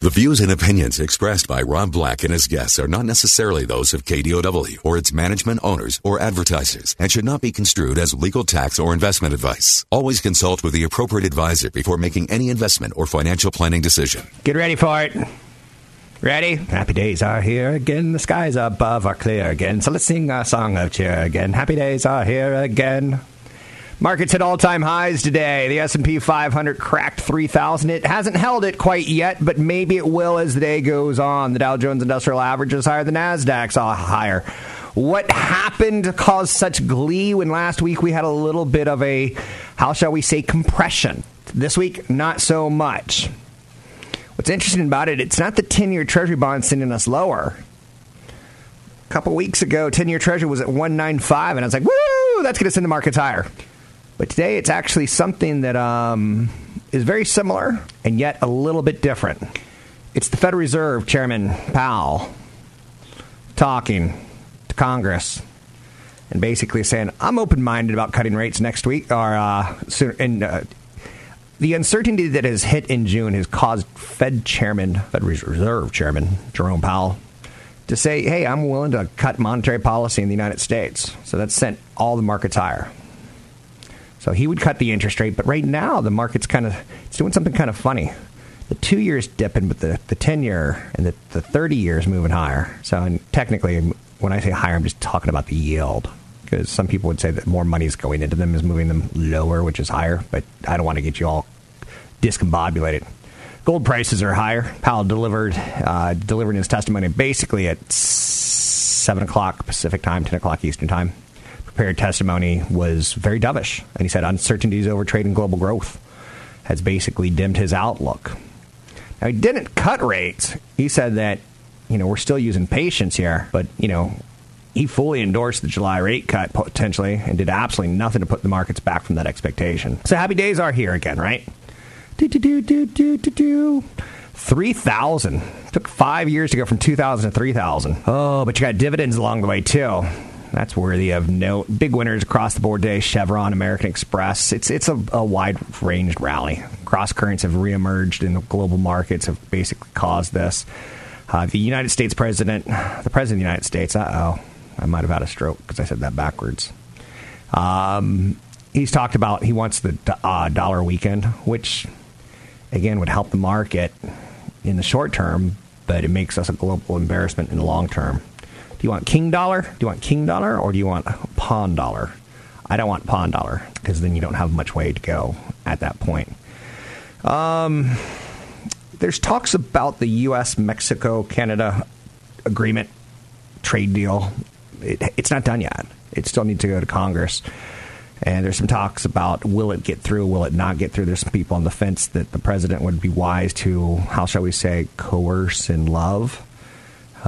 The views and opinions expressed by Rob Black and his guests are not necessarily those of KDOW or its management owners or advertisers and should not be construed as legal tax or investment advice. Always consult with the appropriate advisor before making any investment or financial planning decision. Get ready for it. Ready? Happy days are here again. The skies above are clear again. So let's sing a song of cheer again. Happy days are here again. Markets hit all-time highs today. The S&P 500 cracked 3,000. It hasn't held it quite yet, but maybe it will as the day goes on. The Dow Jones Industrial Average is higher. The Nasdaq saw higher. What happened to cause such glee when last week we had a little bit of a, how shall we say, compression? This week, not so much. What's interesting about it, it's not the 10-year Treasury bond sending us lower. A couple weeks ago, 10-year Treasury was at 195, and I was like, woo, that's going to send the markets higher. But today it's actually something that um, is very similar and yet a little bit different. It's the Federal Reserve Chairman Powell talking to Congress and basically saying, I'm open minded about cutting rates next week or uh, soon. And uh, the uncertainty that has hit in June has caused Fed Chairman, Federal Reserve Chairman Jerome Powell, to say, hey, I'm willing to cut monetary policy in the United States. So that's sent all the markets higher. So he would cut the interest rate, but right now the market's kind of it's doing something kind of funny. The two years dipping, but the, the 10 year and the, the 30 years moving higher. So and technically, when I say higher, I'm just talking about the yield. Because some people would say that more money is going into them is moving them lower, which is higher. But I don't want to get you all discombobulated. Gold prices are higher. Powell delivered uh, delivered his testimony basically at seven o'clock Pacific time, ten o'clock Eastern time prepared testimony was very dovish. And he said uncertainties over trade and global growth has basically dimmed his outlook. Now, he didn't cut rates. He said that, you know, we're still using patience here, but, you know, he fully endorsed the July rate cut potentially and did absolutely nothing to put the markets back from that expectation. So happy days are here again, right? Do, do, do, do, do, do, do. 3,000. Took five years to go from 2,000 to 3,000. Oh, but you got dividends along the way, too. That's worthy of note. Big winners across the board today: Chevron, American Express. It's it's a, a wide ranged rally. Cross currents have reemerged in the global markets, have basically caused this. Uh, the United States president, the president of the United States. Uh oh, I might have had a stroke because I said that backwards. Um, he's talked about he wants the uh, dollar weekend, which again would help the market in the short term, but it makes us a global embarrassment in the long term. Do you want king dollar? Do you want king dollar or do you want pawn dollar? I don't want pawn dollar because then you don't have much way to go at that point. Um, there's talks about the U.S. Mexico Canada agreement trade deal. It, it's not done yet. It still needs to go to Congress. And there's some talks about will it get through, will it not get through. There's some people on the fence that the president would be wise to, how shall we say, coerce and love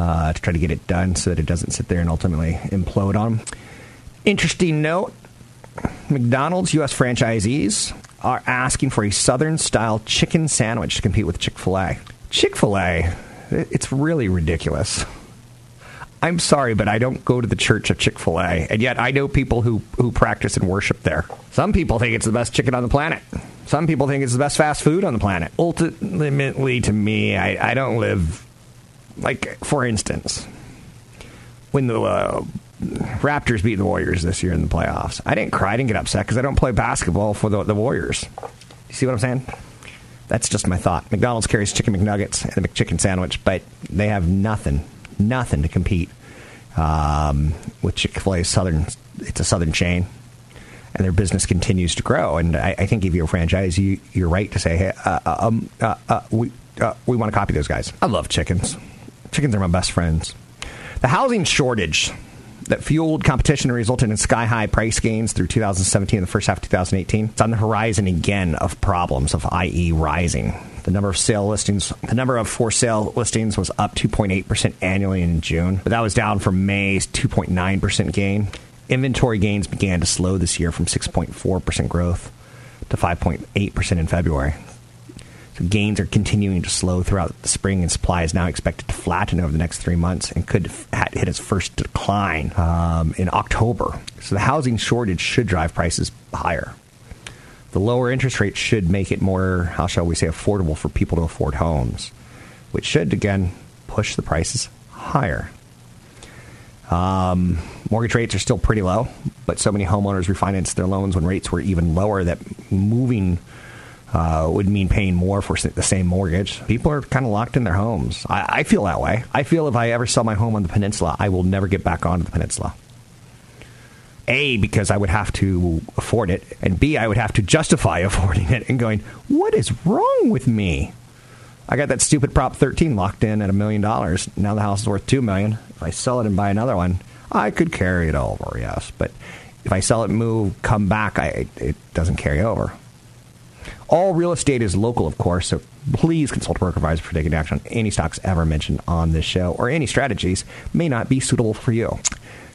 uh, to try to get it done so that it doesn't sit there and ultimately implode on them. Interesting note McDonald's U.S. franchisees are asking for a Southern style chicken sandwich to compete with Chick fil A. Chick fil A, it's really ridiculous. I'm sorry, but I don't go to the church of Chick fil A, and yet I know people who, who practice and worship there. Some people think it's the best chicken on the planet. Some people think it's the best fast food on the planet. Ultimately, to me, I, I don't live like, for instance, when the uh, Raptors beat the Warriors this year in the playoffs, I didn't cry, I didn't get upset because I don't play basketball for the, the Warriors. You see what I'm saying? That's just my thought. McDonald's carries chicken McNuggets and a McChicken sandwich, but they have nothing, nothing to compete um, with Chick Fil A. Southern, it's a Southern chain, and their business continues to grow. And I, I think if you're a franchise, you, you're right to say, hey, uh, uh um, uh, uh we uh, we want to copy those guys. I love chickens. Chickens are my best friends. The housing shortage that fueled competition and resulted in sky high price gains through 2017 and the first half of 2018. It's on the horizon again of problems of i.e. rising. The number of sale listings, the number of for sale listings was up 2.8% annually in June, but that was down from May's 2.9% gain. Inventory gains began to slow this year from 6.4% growth to 5.8% in February. Gains are continuing to slow throughout the spring, and supply is now expected to flatten over the next three months and could hit its first decline um, in October. So the housing shortage should drive prices higher. The lower interest rates should make it more, how shall we say, affordable for people to afford homes, which should, again, push the prices higher. Um, mortgage rates are still pretty low, but so many homeowners refinanced their loans when rates were even lower that moving uh, would mean paying more for the same mortgage. People are kind of locked in their homes. I, I feel that way. I feel if I ever sell my home on the peninsula, I will never get back onto the peninsula. A, because I would have to afford it, and B, I would have to justify affording it and going, what is wrong with me? I got that stupid Prop 13 locked in at a million dollars. Now the house is worth two million. If I sell it and buy another one, I could carry it over, yes. But if I sell it, move, come back, I, it doesn't carry over. All real estate is local, of course, so please consult a broker advisor for taking action on any stocks ever mentioned on this show or any strategies may not be suitable for you.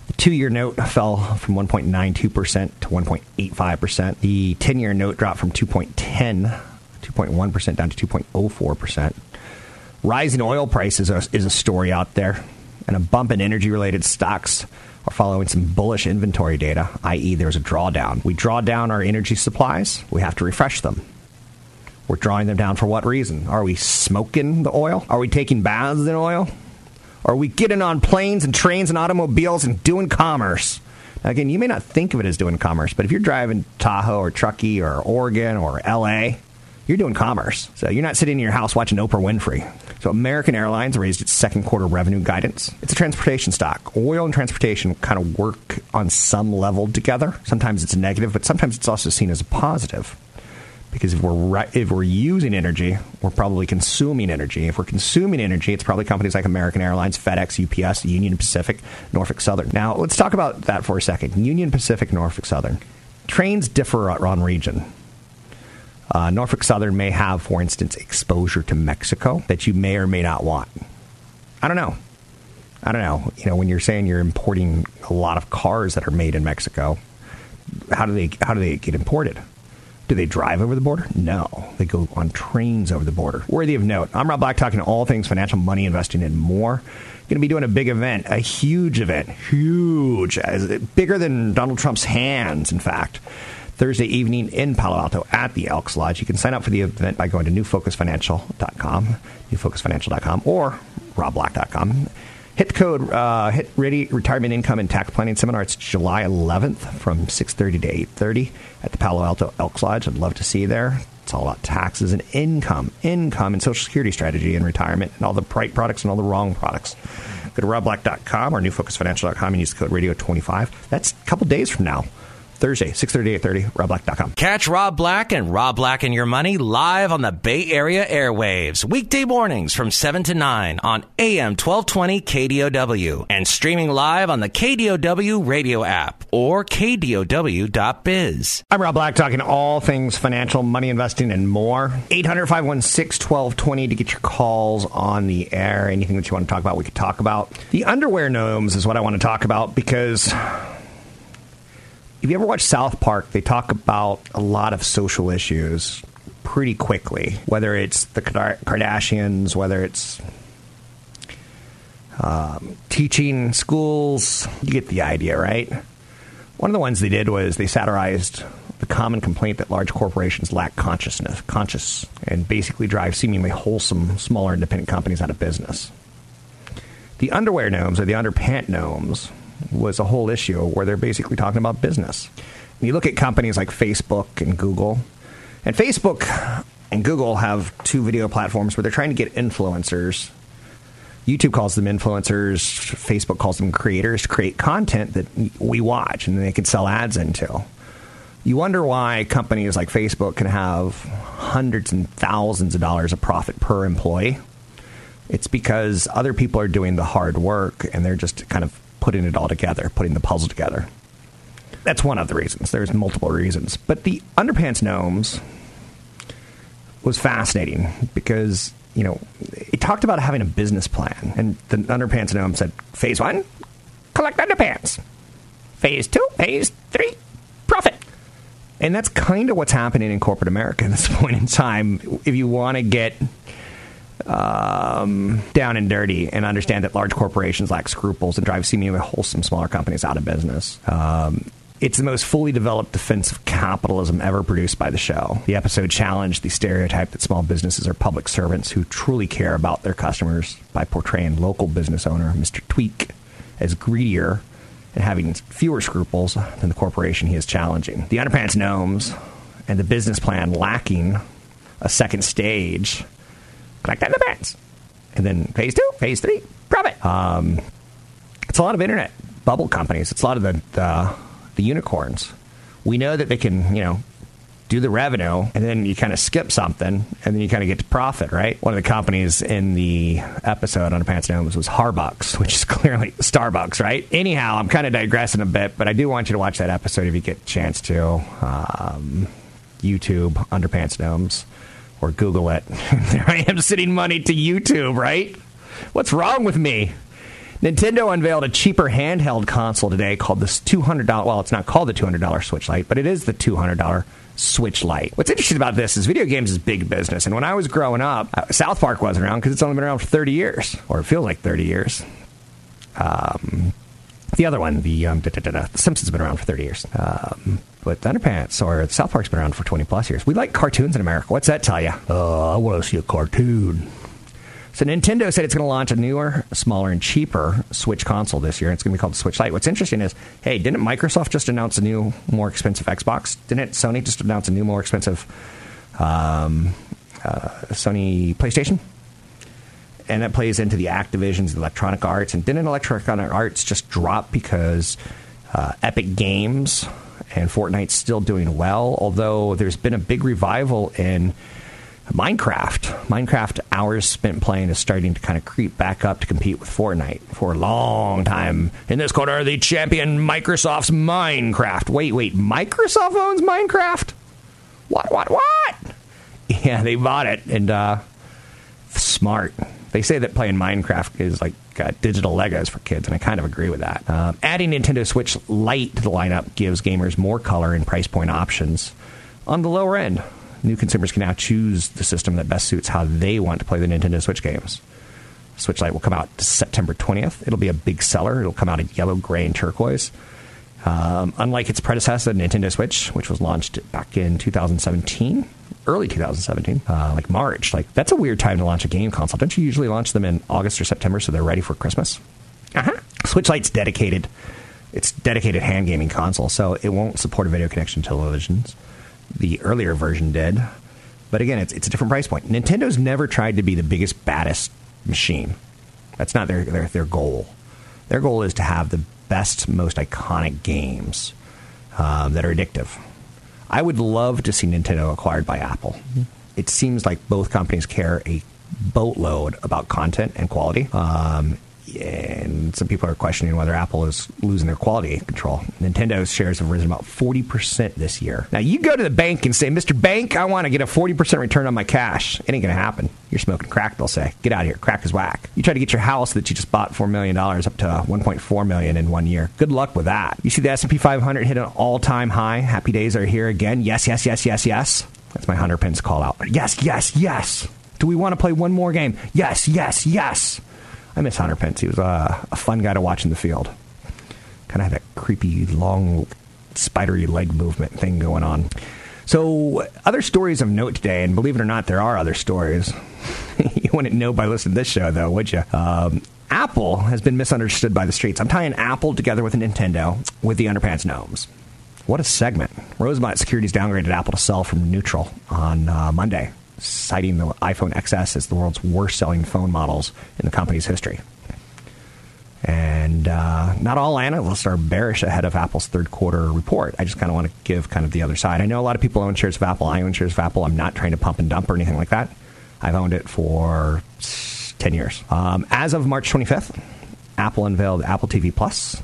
The two year note fell from 1.92% to 1.85%. The 10 year note dropped from 2.10, 2.1% down to 2.04%. Rising oil prices is a story out there, and a bump in energy related stocks are following some bullish inventory data, i.e., there's a drawdown. We draw down our energy supplies, we have to refresh them. We're drawing them down for what reason? Are we smoking the oil? Are we taking baths in oil? Are we getting on planes and trains and automobiles and doing commerce? Now, again, you may not think of it as doing commerce, but if you're driving Tahoe or Truckee or Oregon or LA, you're doing commerce. So you're not sitting in your house watching Oprah Winfrey. So American Airlines raised its second quarter revenue guidance. It's a transportation stock. Oil and transportation kind of work on some level together. Sometimes it's negative, but sometimes it's also seen as a positive because if we're if we're using energy, we're probably consuming energy. If we're consuming energy, it's probably companies like American Airlines, FedEx, UPS, Union Pacific, Norfolk Southern. Now, let's talk about that for a second. Union Pacific, Norfolk Southern. Trains differ on region. Uh, Norfolk Southern may have, for instance, exposure to Mexico that you may or may not want. I don't know. I don't know. You know, when you're saying you're importing a lot of cars that are made in Mexico, how do they how do they get imported? Do they drive over the border? No. They go on trains over the border. Worthy of note, I'm Rob Black talking all things financial, money, investing, and more. Going to be doing a big event, a huge event, huge, bigger than Donald Trump's hands, in fact. Thursday evening in Palo Alto at the Elks Lodge. You can sign up for the event by going to newfocusfinancial.com, newfocusfinancial.com, or robblack.com. Hit code uh, hit ready retirement income and tax planning seminar. It's July 11th from 6:30 to 8:30 at the Palo Alto Elks Lodge. I'd love to see you there. It's all about taxes and income, income and social security strategy and retirement and all the right products and all the wrong products. Go to robblack.com or newfocusfinancial.com and use the code radio25. That's a couple days from now. Thursday, 6.30, 8.30, robblack.com. Catch Rob Black and Rob Black and Your Money live on the Bay Area airwaves, weekday mornings from 7 to 9 on AM 1220 KDOW and streaming live on the KDOW radio app or KDOW.biz. I'm Rob Black talking all things financial, money investing, and more. 800-516-1220 to get your calls on the air. Anything that you want to talk about, we could talk about. The underwear gnomes is what I want to talk about because if you ever watch South Park, they talk about a lot of social issues pretty quickly, whether it's the Kardashians, whether it's um, teaching schools. You get the idea, right? One of the ones they did was they satirized the common complaint that large corporations lack consciousness, conscious, and basically drive seemingly wholesome, smaller independent companies out of business. The underwear gnomes or the underpant gnomes was a whole issue where they're basically talking about business. You look at companies like Facebook and Google, and Facebook and Google have two video platforms where they're trying to get influencers. YouTube calls them influencers, Facebook calls them creators to create content that we watch and they can sell ads into. You wonder why companies like Facebook can have hundreds and thousands of dollars of profit per employee. It's because other people are doing the hard work and they're just kind of putting it all together, putting the puzzle together. That's one of the reasons. There's multiple reasons. But the underpants gnomes, was fascinating because, you know, it talked about having a business plan. And the Underpants Gnome said, phase one, collect underpants. Phase two, phase three, profit. And that's kind of what's happening in corporate America at this point in time. If you want to get um, down and dirty and understand that large corporations lack scruples and drive seemingly wholesome smaller companies out of business. Um, it's the most fully developed defense of capitalism ever produced by the show. The episode challenged the stereotype that small businesses are public servants who truly care about their customers by portraying local business owner Mr. Tweak as greedier and having fewer scruples than the corporation he is challenging. The Underpants Gnomes and the business plan lacking a second stage collect underpants. And then phase two, phase three, profit. Um, it's a lot of internet bubble companies. It's a lot of the, the the unicorns. We know that they can, you know, do the revenue and then you kind of skip something and then you kind of get to profit, right? One of the companies in the episode on Pants Gnomes was Harbucks, which is clearly Starbucks, right? Anyhow, I'm kind of digressing a bit, but I do want you to watch that episode if you get a chance to. Um, YouTube, Underpants Gnomes, or Google it. there I am sending money to YouTube, right? What's wrong with me? Nintendo unveiled a cheaper handheld console today called this $200. Well, it's not called the $200 Switch Lite, but it is the $200 Switch Lite. What's interesting about this is video games is big business. And when I was growing up, uh, South Park wasn't around because it's only been around for 30 years, or it feels like 30 years. Um, the other one, the, um, da, the Simpsons, been around for 30 years. Um, but Thunderpants or South Park's been around for 20 plus years. We like cartoons in America. What's that tell you? Oh, I want to see a cartoon. So Nintendo said it's going to launch a newer, smaller, and cheaper Switch console this year. It's going to be called the Switch Lite. What's interesting is, hey, didn't Microsoft just announce a new, more expensive Xbox? Didn't Sony just announce a new, more expensive um, uh, Sony PlayStation? And that plays into the Activision's the Electronic Arts. And didn't Electronic Arts just drop because uh, Epic Games and Fortnite's still doing well? Although there's been a big revival in Minecraft. Minecraft hours spent playing is starting to kind of creep back up to compete with Fortnite for a long time. In this corner, the champion Microsoft's Minecraft. Wait, wait, Microsoft owns Minecraft? What, what, what? Yeah, they bought it, and uh, smart. They say that playing Minecraft is like uh, digital Legos for kids, and I kind of agree with that. Uh, adding Nintendo Switch Lite to the lineup gives gamers more color and price point options on the lower end new consumers can now choose the system that best suits how they want to play the Nintendo Switch games. Switch Lite will come out September 20th. It'll be a big seller. It'll come out in yellow, gray, and turquoise. Um, unlike its predecessor, Nintendo Switch, which was launched back in 2017, early 2017, uh, like March. Like that's a weird time to launch a game console. Don't you usually launch them in August or September so they're ready for Christmas? Uh-huh. Switch Lite's dedicated. It's dedicated hand gaming console, so it won't support a video connection to televisions. The earlier version did. But again, it's, it's a different price point. Nintendo's never tried to be the biggest, baddest machine. That's not their, their, their goal. Their goal is to have the best, most iconic games um, that are addictive. I would love to see Nintendo acquired by Apple. It seems like both companies care a boatload about content and quality. Um, and some people are questioning whether Apple is losing their quality control. Nintendo's shares have risen about 40% this year. Now, you go to the bank and say, Mr. Bank, I want to get a 40% return on my cash. It ain't going to happen. You're smoking crack, they'll say. Get out of here. Crack is whack. You try to get your house that you just bought $4 million up to 1.4 million in one year. Good luck with that. You see the S&P 500 hit an all-time high. Happy days are here again. Yes, yes, yes, yes, yes. That's my Hunter Pence call out. Yes, yes, yes. Do we want to play one more game? Yes, yes, yes. I miss Hunter Pence. He was a, a fun guy to watch in the field. Kind of had that creepy, long, spidery leg movement thing going on. So, other stories of note today, and believe it or not, there are other stories. you wouldn't know by listening to this show, though, would you? Um, Apple has been misunderstood by the streets. I'm tying Apple together with Nintendo with the Underpants Gnomes. What a segment. Rosenblatt Securities downgraded Apple to sell from neutral on uh, Monday citing the iPhone XS as the world's worst selling phone models in the company's history. And uh, not all analysts are bearish ahead of Apple's third quarter report. I just kind of want to give kind of the other side. I know a lot of people own shares of Apple. I own shares of Apple. I'm not trying to pump and dump or anything like that. I've owned it for 10 years. Um, as of March 25th, Apple unveiled Apple TV Plus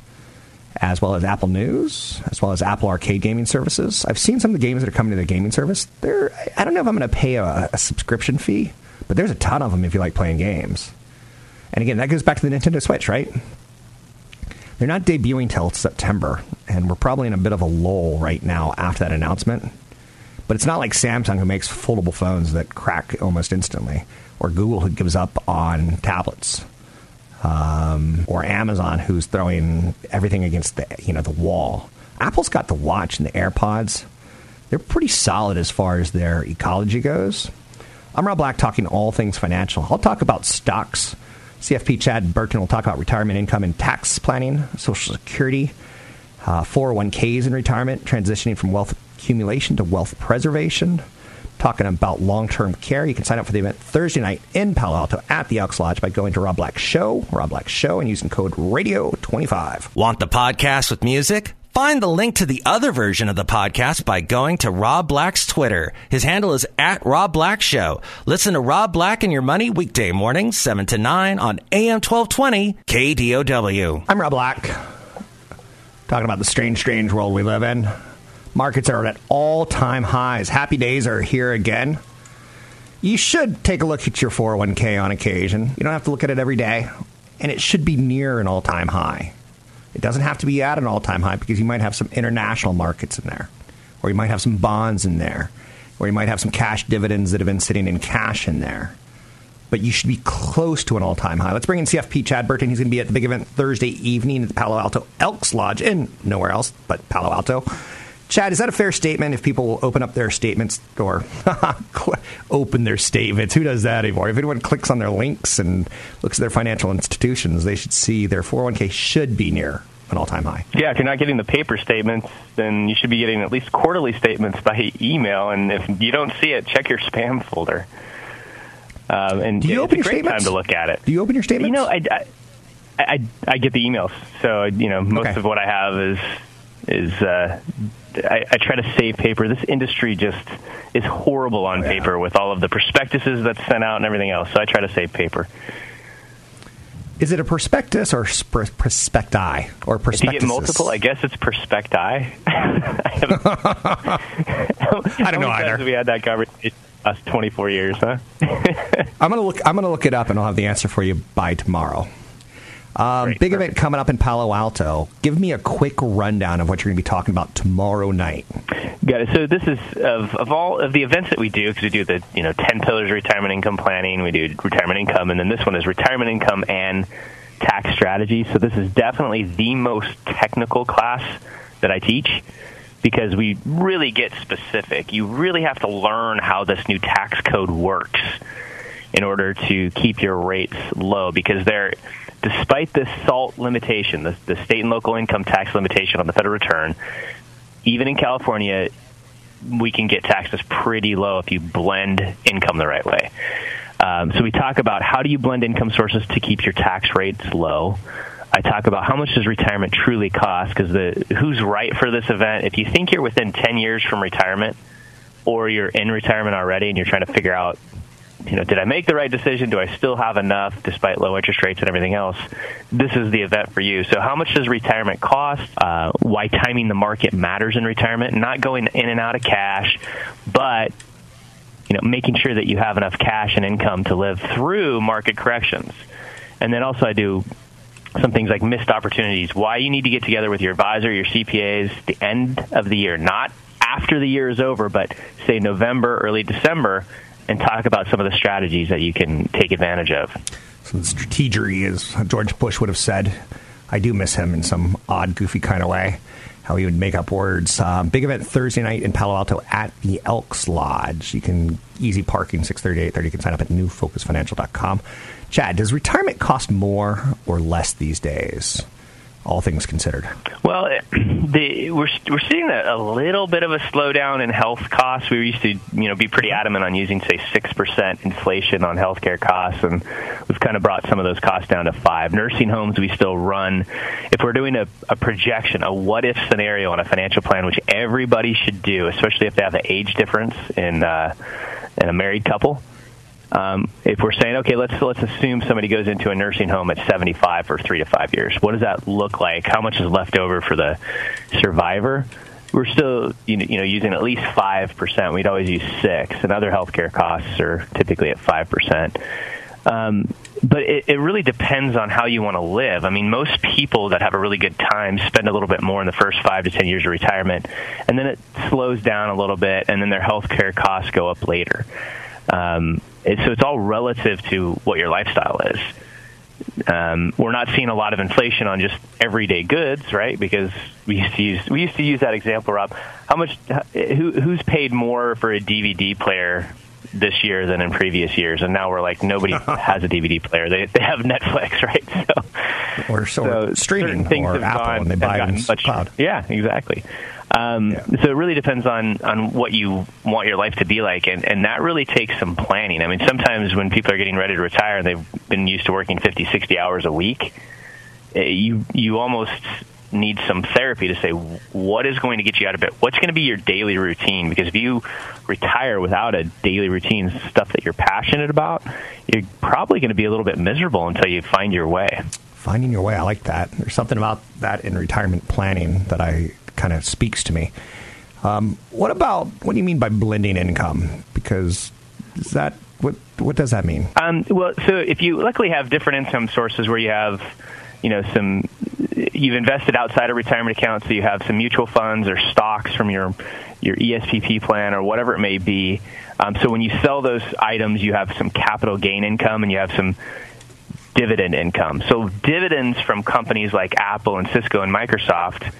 as well as Apple News, as well as Apple Arcade gaming services. I've seen some of the games that are coming to the gaming service. They're, I don't know if I'm going to pay a, a subscription fee, but there's a ton of them if you like playing games. And again, that goes back to the Nintendo Switch, right? They're not debuting till September, and we're probably in a bit of a lull right now after that announcement. But it's not like Samsung who makes foldable phones that crack almost instantly, or Google who gives up on tablets, um, or Amazon who's throwing everything against the you know the wall. Apple's got the watch and the AirPods. They're pretty solid as far as their ecology goes. I'm Rob Black talking all things financial. I'll talk about stocks CFP Chad Burton will talk about retirement income and tax planning, Social Security, uh, 401ks in retirement, transitioning from wealth accumulation to wealth preservation. Talking about long term care. You can sign up for the event Thursday night in Palo Alto at the Elks Lodge by going to Rob Black Show, Rob Black Show, and using code RADIO25. Want the podcast with music? Find the link to the other version of the podcast by going to Rob Black's Twitter. His handle is at Rob Black Show. Listen to Rob Black and Your Money weekday mornings, 7 to 9 on AM 1220 KDOW. I'm Rob Black. Talking about the strange, strange world we live in. Markets are at all time highs. Happy days are here again. You should take a look at your 401k on occasion. You don't have to look at it every day. And it should be near an all time high. It doesn't have to be at an all time high because you might have some international markets in there, or you might have some bonds in there, or you might have some cash dividends that have been sitting in cash in there. But you should be close to an all time high. Let's bring in CFP Chad Burton. He's going to be at the big event Thursday evening at the Palo Alto Elks Lodge, and nowhere else but Palo Alto. Chad, is that a fair statement if people will open up their statements or open their statements? Who does that anymore? If anyone clicks on their links and looks at their financial institutions, they should see their 401k should be near an all time high. Yeah, if you're not getting the paper statements, then you should be getting at least quarterly statements by email. And if you don't see it, check your spam folder. Um, and Do you open your great statements? time to look at it. Do you open your statements? You know, I, I, I, I get the emails, so you know most Okay. of what I have is is uh, I, I try to save paper. This industry just is horrible on oh, paper with all of the prospectuses that's sent out and everything else. So I try to save paper. Is it a prospectus or spr- prospecti or If you prospectus? get multiple, I guess it's prospecti. I, I don't know either. We had that conversation last 24 years, huh? I'm gonna look. I'm gonna look it up, and I'll have the answer for you by tomorrow. Um, Great, big perfect. event coming up in Palo Alto. Give me a quick rundown of what you're going to be talking about tomorrow night. Got it. So this is of, of all of the events that we do because we do the you know ten pillars of retirement income planning. We do retirement income, and then this one is retirement income and tax strategy. So this is definitely the most technical class that I teach because we really get specific. You really have to learn how this new tax code works in order to keep your rates low because they're despite this SALT limitation, the, the state and local income tax limitation on the federal return, even in California, we can get taxes pretty low if you blend income the right way. Um, so we talk about how do you blend income sources to keep your tax rates low. I talk about how much does retirement truly cost because the who's right for this event. If you think you're within 10 years from retirement, or you're in retirement already and you're trying to figure out you know, did I make the right decision? Do I still have enough despite low interest rates and everything else? This is the event for you. So, how much does retirement cost? Uh, why timing the market matters in retirement? Not going in and out of cash, but you know, making sure that you have enough cash and income to live through market corrections. And then also, I do some things like missed opportunities. Why you need to get together with your advisor, your CPAs, the end of the year, not after the year is over, but say November, early December, and talk about some of the strategies that you can take advantage of. So the strategery, as George Bush would have said. I do miss him in some odd, goofy kind of way. How he would make up words. Um, big event Thursday night in Palo Alto at the Elks Lodge. You can easy parking six thirty eight thirty. You can sign up at newfocusfinancial.com. Chad, does retirement cost more or less these days? All things considered. Well, the, we're we're seeing a, a little bit of a slowdown in health costs. We used to, you know, be pretty adamant on using say six percent inflation on healthcare costs, and we've kind of brought some of those costs down to five. Nursing homes, we still run. If we're doing a, a projection, a what if scenario on a financial plan, which everybody should do, especially if they have an age difference in uh, in a married couple. Um, if we're saying, okay, let's let's assume somebody goes into a nursing home at 75 for three to five years, what does that look like? How much is left over for the survivor? We're still, you know, using at least five percent. We'd always use six, and other healthcare costs are typically at five percent. Um, but it, it really depends on how you want to live. I mean, most people that have a really good time spend a little bit more in the first five to ten years of retirement, and then it slows down a little bit, and then their health care costs go up later. Um, it, so it's all relative to what your lifestyle is. Um, we're not seeing a lot of inflation on just everyday goods, right? Because we used to use we used to use that example, Rob. How much? Who, who's paid more for a DVD player this year than in previous years, and now we're like nobody has a DVD player. They they have Netflix, right? So, or so, so streaming things or have Apple, gone, and they buy gotten in cloud. Yeah, exactly. Um, yeah. So it really depends on on what you want your life to be like, and and that really takes some planning. I mean, sometimes when people are getting ready to retire and they've been used to working 50, 60 hours a week, eh, you you almost need some therapy to say what is going to get you out of it. What's going to be your daily routine? Because if you retire without a daily routine, stuff that you're passionate about, you're probably going to be a little bit miserable until you find your way. Finding your way, I like that. There's something about that in retirement planning that I kind of speaks to me. Um, what about what do you mean by blending income? Because is that what what does that mean? Um, well, so if you luckily have different income sources where you have you know some you've invested outside a retirement account, so you have some mutual funds or stocks from your your ESPP plan or whatever it may be. Um, so when you sell those items, you have some capital gain income and you have some dividend income. So dividends from companies like Apple and Cisco and Microsoft.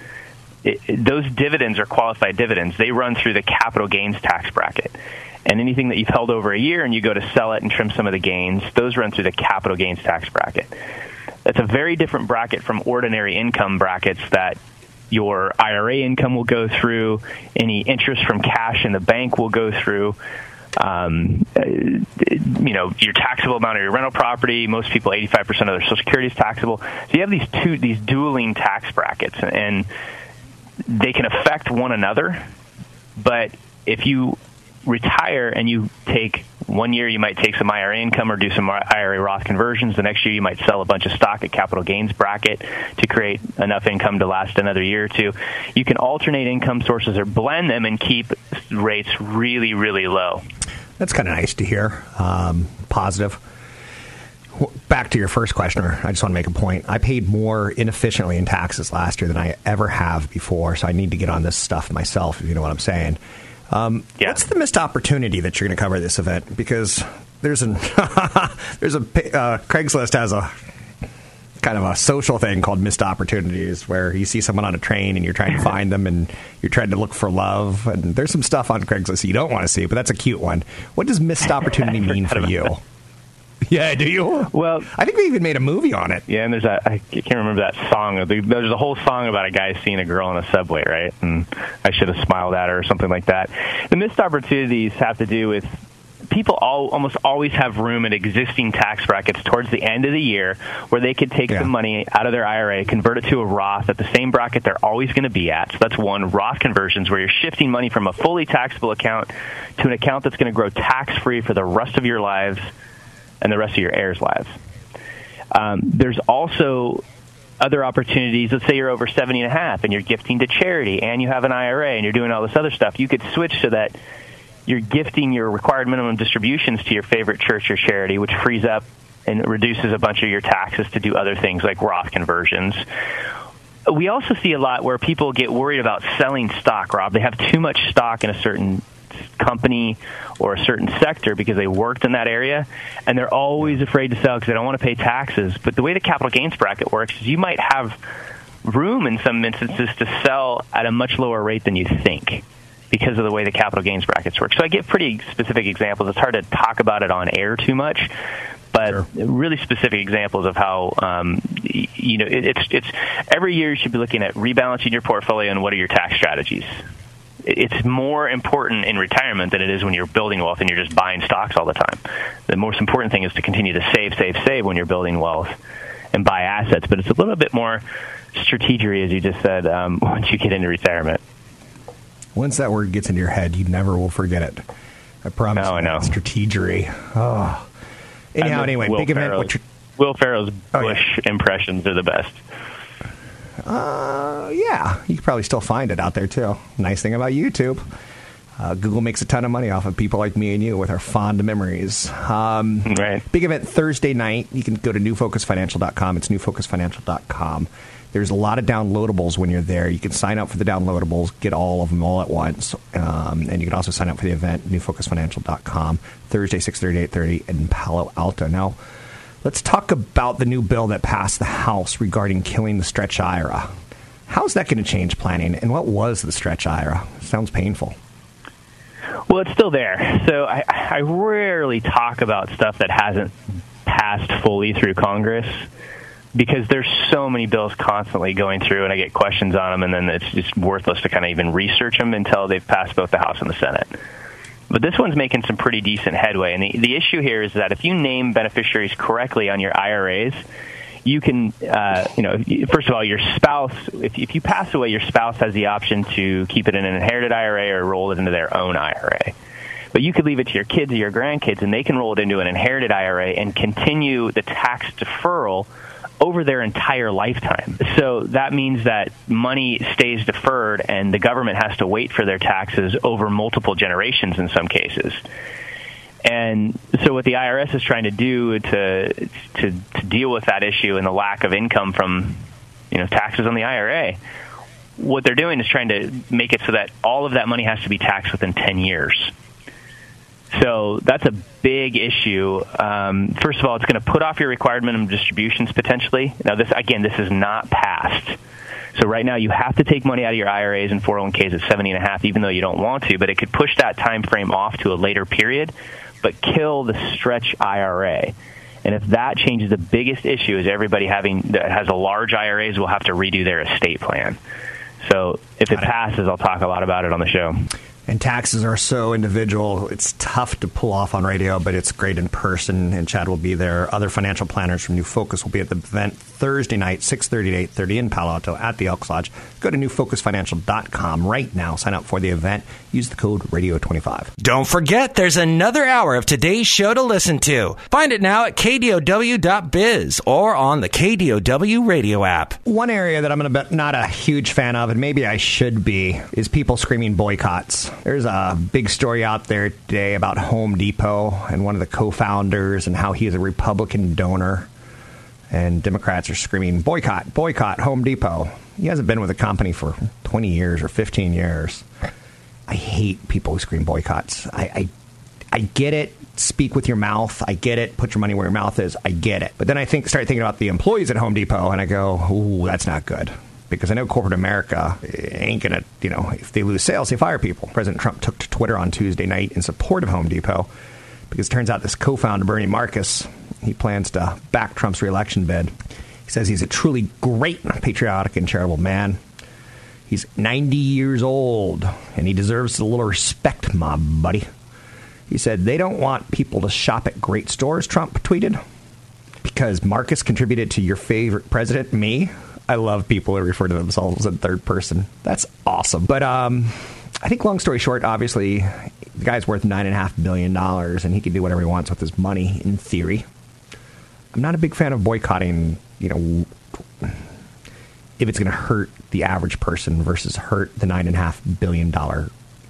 Those dividends are qualified dividends. They run through the capital gains tax bracket. And anything that you've held over a year and you go to sell it and trim some of the gains, those run through the capital gains tax bracket. That's a very different bracket from ordinary income brackets that your IRA income will go through, any interest from cash in the bank will go through. Um, you know, your taxable amount of your rental property. Most people, 85% of their Social Security is taxable. So you have these two, these dueling tax brackets, and they can affect one another. But if you retire and you take one year you might take some IRA income or do some IRA Roth conversions. The next year you might sell a bunch of stock at capital gains bracket to create enough income to last another year or two. You can alternate income sources or blend them and keep rates really, really low. That's kind of nice to hear. Um, positive. Back to your first questioner, I just want to make a point. I paid more inefficiently in taxes last year than I ever have before, so I need to get on this stuff myself, if you know what I'm saying. Um, yeah. What's the missed opportunity that you're going to cover this event? Because there's an there's a uh, Craigslist has a kind of a social thing called missed opportunities where you see someone on a train and you're trying to find them and you're trying to look for love and there's some stuff on Craigslist you don't want to see but that's a cute one. What does missed opportunity mean for you? Yeah, do you? Well, I think they even made a movie on it. Yeah, and there's that. I can't remember that song. There's a whole song about a guy seeing a girl in a subway, right? And I should have smiled at her or something like that. The missed opportunities have to do with people all, almost always have room in existing tax brackets towards the end of the year where they could take yeah. some money out of their IRA, convert it to a Roth at the same bracket they're always going to be at. So that's one. Roth conversions where you're shifting money from a fully taxable account to an account that's going to grow tax free for the rest of your lives and the rest of your heirs' lives. Um, there's also other opportunities. Let's say you're over 70 and a half and you're gifting to charity and you have an IRA and you're doing all this other stuff. You could switch so that you're gifting your required minimum distributions to your favorite church or charity, which frees up and reduces a bunch of your taxes to do other things like Roth conversions. We also see a lot where people get worried about selling stock, Rob. They have too much stock in a certain company or a certain sector because they worked in that area, and they're always afraid to sell because they don't want to pay taxes. But the way the capital gains bracket works is you might have room in some instances to sell at a much lower rate than you think because of the way the capital gains brackets work. So I give pretty specific examples. It's hard to talk about it on air too much, but sure. really specific examples of how um, you know it, it's it's every year you should be looking at rebalancing your portfolio and what are your tax strategies it's more important in retirement than it is when you're building wealth and you're just buying stocks all the time. The most important thing is to continue to save, save, save when you're building wealth and buy assets. But it's a little bit more strategery, as you just said, um, once you get into retirement. Once that word gets into your head, you never will forget it. I promise. Oh, I know. Strategery. Oh. Anyhow, anyway, Will big event. What you're, Will Ferrell's Oh, yeah. Bush impressions are the best. Uh, yeah, you can probably still find it out there too. Nice thing about YouTube. Uh, Google makes a ton of money off of people like me and you with our fond memories. Um, Right. Big event Thursday night. You can go to newfocusfinancial.com. It's newfocusfinancial.com. There's a lot of downloadables when you're there. You can sign up for the downloadables, get all of them all at once. Um, and you can also sign up for the event, newfocusfinancial.com, Thursday, 6.30 8.30 in Palo Alto. Now, let's talk about the new bill that passed the House regarding killing the stretch IRA. How's that going to change planning? And what was the stretch IRA? Sounds painful. Well, it's still there. So I, I rarely talk about stuff that hasn't passed fully through Congress because there's so many bills constantly going through, and I get questions on them, and then it's just worthless to kind of even research them until they've passed both the House and the Senate. But this one's making some pretty decent headway, and the, the issue here is that if you name beneficiaries correctly on your IRAs, you can, uh, you know, first of all, your spouse, if, if you pass away, your spouse has the option to keep it in an inherited IRA or roll it into their own IRA. But you could leave it to your kids or your grandkids, and they can roll it into an inherited IRA and continue the tax deferral over their entire lifetime. So that means that money stays deferred, and the government has to wait for their taxes over multiple generations in some cases. And so, what the IRS is trying to do to, to to deal with that issue and the lack of income from you know taxes on the IRA, what they're doing is trying to make it so that all of that money has to be taxed within ten years. So that's a big issue. Um, first of all, it's going to put off your required minimum distributions potentially. Now, this again, this is not passed. So right now, you have to take money out of your IRAs and 401ks at 70 and a half, even though you don't want to. But it could push that time frame off to a later period, but kill the stretch IRA. And if that changes, the biggest issue is everybody having that has a large IRAs will have to redo their estate plan. So if it passes, I'll talk a lot about it on the show. And taxes are so individual. It's tough to pull off on radio, but it's great in person. And Chad will be there. Other financial planners from New Focus will be at the event Thursday night, 6.30 to 8.30 in Palo Alto at the Elks Lodge. Go to newfocusfinancial.com right now. Sign up for the event. Use the code RADIO25. Don't forget, there's another hour of today's show to listen to. Find it now at kdow.biz or on the KDOW radio app. One area that I'm be not a huge fan of, and maybe I should be, is people screaming boycotts. There's a big story out there today about Home Depot and one of the co-founders and how he is a Republican donor. And Democrats are screaming boycott, boycott Home Depot. He hasn't been with the company for 20 years or 15 years. I hate people who scream boycotts. I, I I get it. Speak with your mouth. I get it. Put your money where your mouth is. I get it. But then I think start thinking about the employees at Home Depot, and I go, "Ooh, that's not good." Because I know corporate America ain't gonna, you know, if they lose sales, they fire people. President Trump took to Twitter on Tuesday night in support of Home Depot because it turns out this co-founder Bernie Marcus he plans to back Trump's reelection bid. He says he's a truly great, patriotic, and charitable man. He's 90 years old, and he deserves a little respect, my buddy. He said, They don't want people to shop at great stores, Trump tweeted, because Marcus contributed to your favorite president, me. I love people who refer to themselves in third person. That's awesome. But um, I think, long story short, obviously, the guy's worth $9.5 billion, and he can do whatever he wants with his money, in theory. I'm not a big fan of boycotting, you know, if it's going to hurt the average person versus hurt the $9.5 billion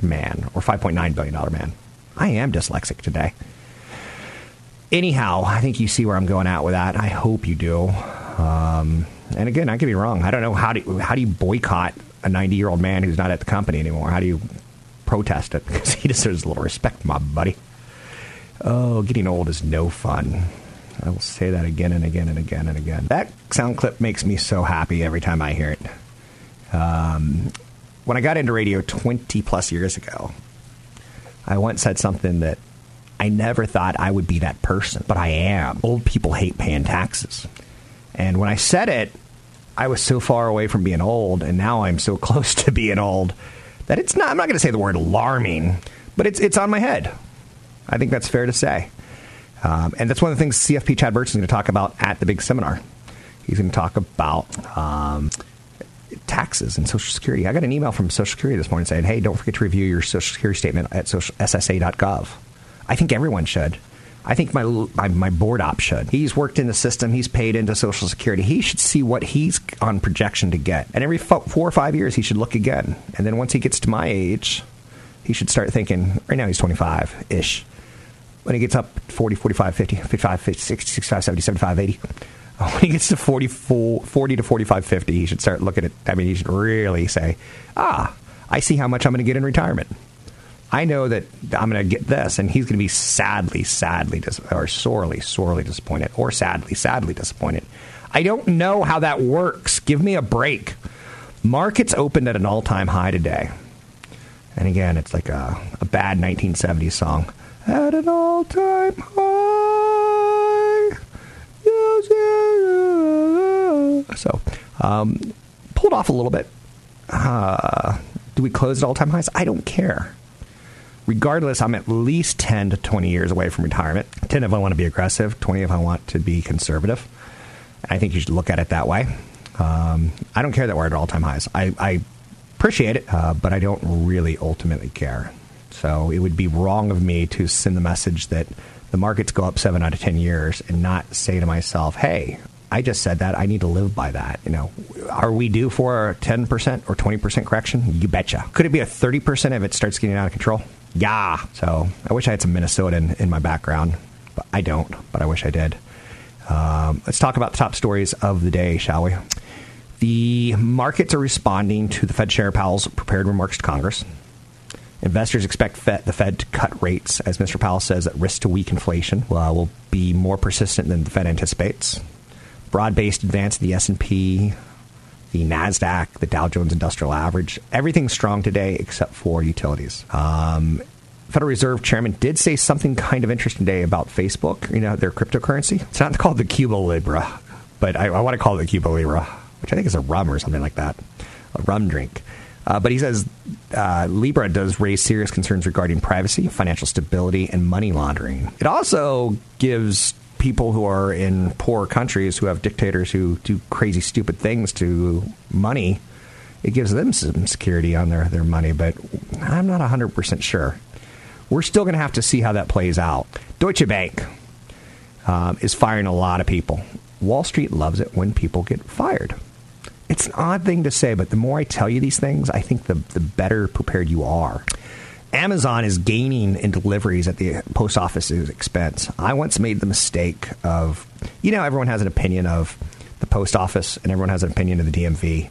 man or $5.9 billion man. I am dyslexic today. Anyhow, I think you see where I'm going at with that. I hope you do. Um, and again, I could be wrong. I don't know how do how do you boycott a 90 year old man who's not at the company anymore? How do you protest it? Because he deserves a little respect, my buddy. Oh, getting old is no fun. I will say that again and again and again and again. That sound clip makes me so happy every time I hear it. Um, when I got into radio 20 plus years ago, I once said something that I never thought I would be that person, but I am. Old people hate paying taxes. And when I said it, I was so far away from being old, and now I'm so close to being old that it's not, I'm not going to say the word alarming, but it's, it's on my head. I think that's fair to say. Um, and that's one of the things CFP Chad Burton is going to talk about at the big seminar. He's going to talk about um, taxes and Social Security. I got an email from Social Security this morning saying, hey, don't forget to review your Social Security statement at social, ssa.gov. I think everyone should. I think my, my, my board op should. He's worked in the system. He's paid into Social Security. He should see what he's on projection to get. And every four or five years, he should look again. And then once he gets to my age, he should start thinking. Right now, he's 25 ish. When he gets up 40, 45, 50, 55, 50, 60, 65, 70, 75, 80, when he gets to 44, 40 to 45, 50, he should start looking at. I mean, he should really say, "Ah, I see how much I'm going to get in retirement." I know that I'm going to get this, and he's going to be sadly, sadly, dis- or sorely, sorely disappointed, or sadly, sadly disappointed. I don't know how that works. Give me a break. Markets opened at an all time high today. And again, it's like a, a bad 1970s song. At an all time high. So, um, pulled off a little bit. Uh, do we close at all time highs? I don't care regardless, I'm at least 10 to 20 years away from retirement. 10 if I want to be aggressive, 20 if I want to be conservative. I think you should look at it that way. Um, I don't care that we're at all time highs. I, I, appreciate it, uh, but I don't really ultimately care. So it would be wrong of me to send the message that the markets go up seven out of 10 years and not say to myself, hey, I just said that. I need to live by that. You know, are we due for a 10% or 20% correction? You betcha. Could it be a 30% if it starts getting out of control? Yeah. So I wish I had some Minnesota in, in my background, but I don't. But I wish I did. Um, let's talk about the top stories of the day, shall we? The markets are responding to the Fed Chair Powell's prepared remarks to Congress. Investors expect Fed, the Fed to cut rates, as Mr. Powell says, that risk to weak inflation uh, will be more persistent than the Fed anticipates. Broad-based advance in the S&P, the Nasdaq, the Dow Jones Industrial Average. Everything's strong today except for utilities. Um, Federal Reserve Chairman did say something kind of interesting today about Facebook. You know, their cryptocurrency. It's not called the Cuba Libra, but I, I want to call it the Cuba Libra, which I think is a rum or something like that, a rum drink. Uh, but he says uh, Libra does raise serious concerns regarding privacy, financial stability, and money laundering. It also gives people who are in poor countries who have dictators who do crazy, stupid things to money, it gives them some security on their, their money. But I'm not 100% sure. We're still going to have to see how that plays out. Deutsche Bank um, is firing a lot of people. Wall Street loves it when people get fired. It's an odd thing to say, but the more I tell you these things, I think the, the better prepared you are. Amazon is gaining in deliveries at the post office's expense. I once made the mistake of, you know, everyone has an opinion of the post office and everyone has an opinion of the DMV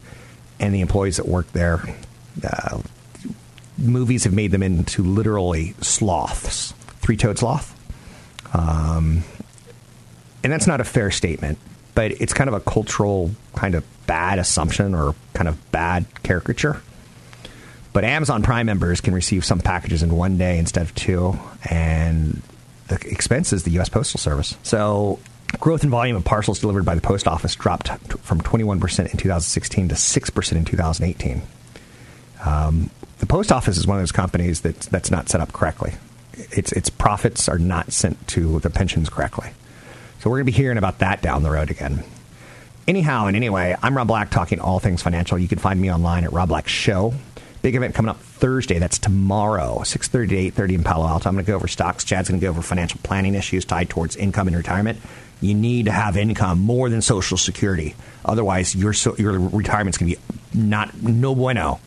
and the employees that work there. Uh, movies have made them into literally sloths, three toed sloth. Um, and that's not a fair statement, but it's kind of a cultural kind of bad assumption or kind of bad caricature. But Amazon Prime members can receive some packages in one day instead of two, and the expense is the U.S. Postal Service. So growth in volume of parcels delivered by the post office dropped from 21% in 2016 to 6% in 2018. Um, the post office is one of those companies that, that's not set up correctly. Its, its profits are not sent to the pensions correctly. So we're going to be hearing about that down the road again. Anyhow and anyway, I'm Rob Black talking all things financial. You can find me online at Rob Black Show. Big event coming up Thursday. That's tomorrow, 6.30 to 8.30 in Palo Alto. I'm going to go over stocks. Chad's going to go over financial planning issues tied towards income and retirement. You need to have income more than Social Security. Otherwise, your, so, your retirement's going to be not no bueno.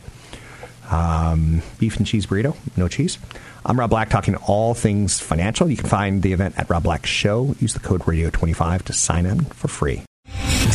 Um, beef and cheese burrito, no cheese. I'm Rob Black, talking all things financial. You can find the event at Rob Black Show. Use the code Radio25 to sign in for free.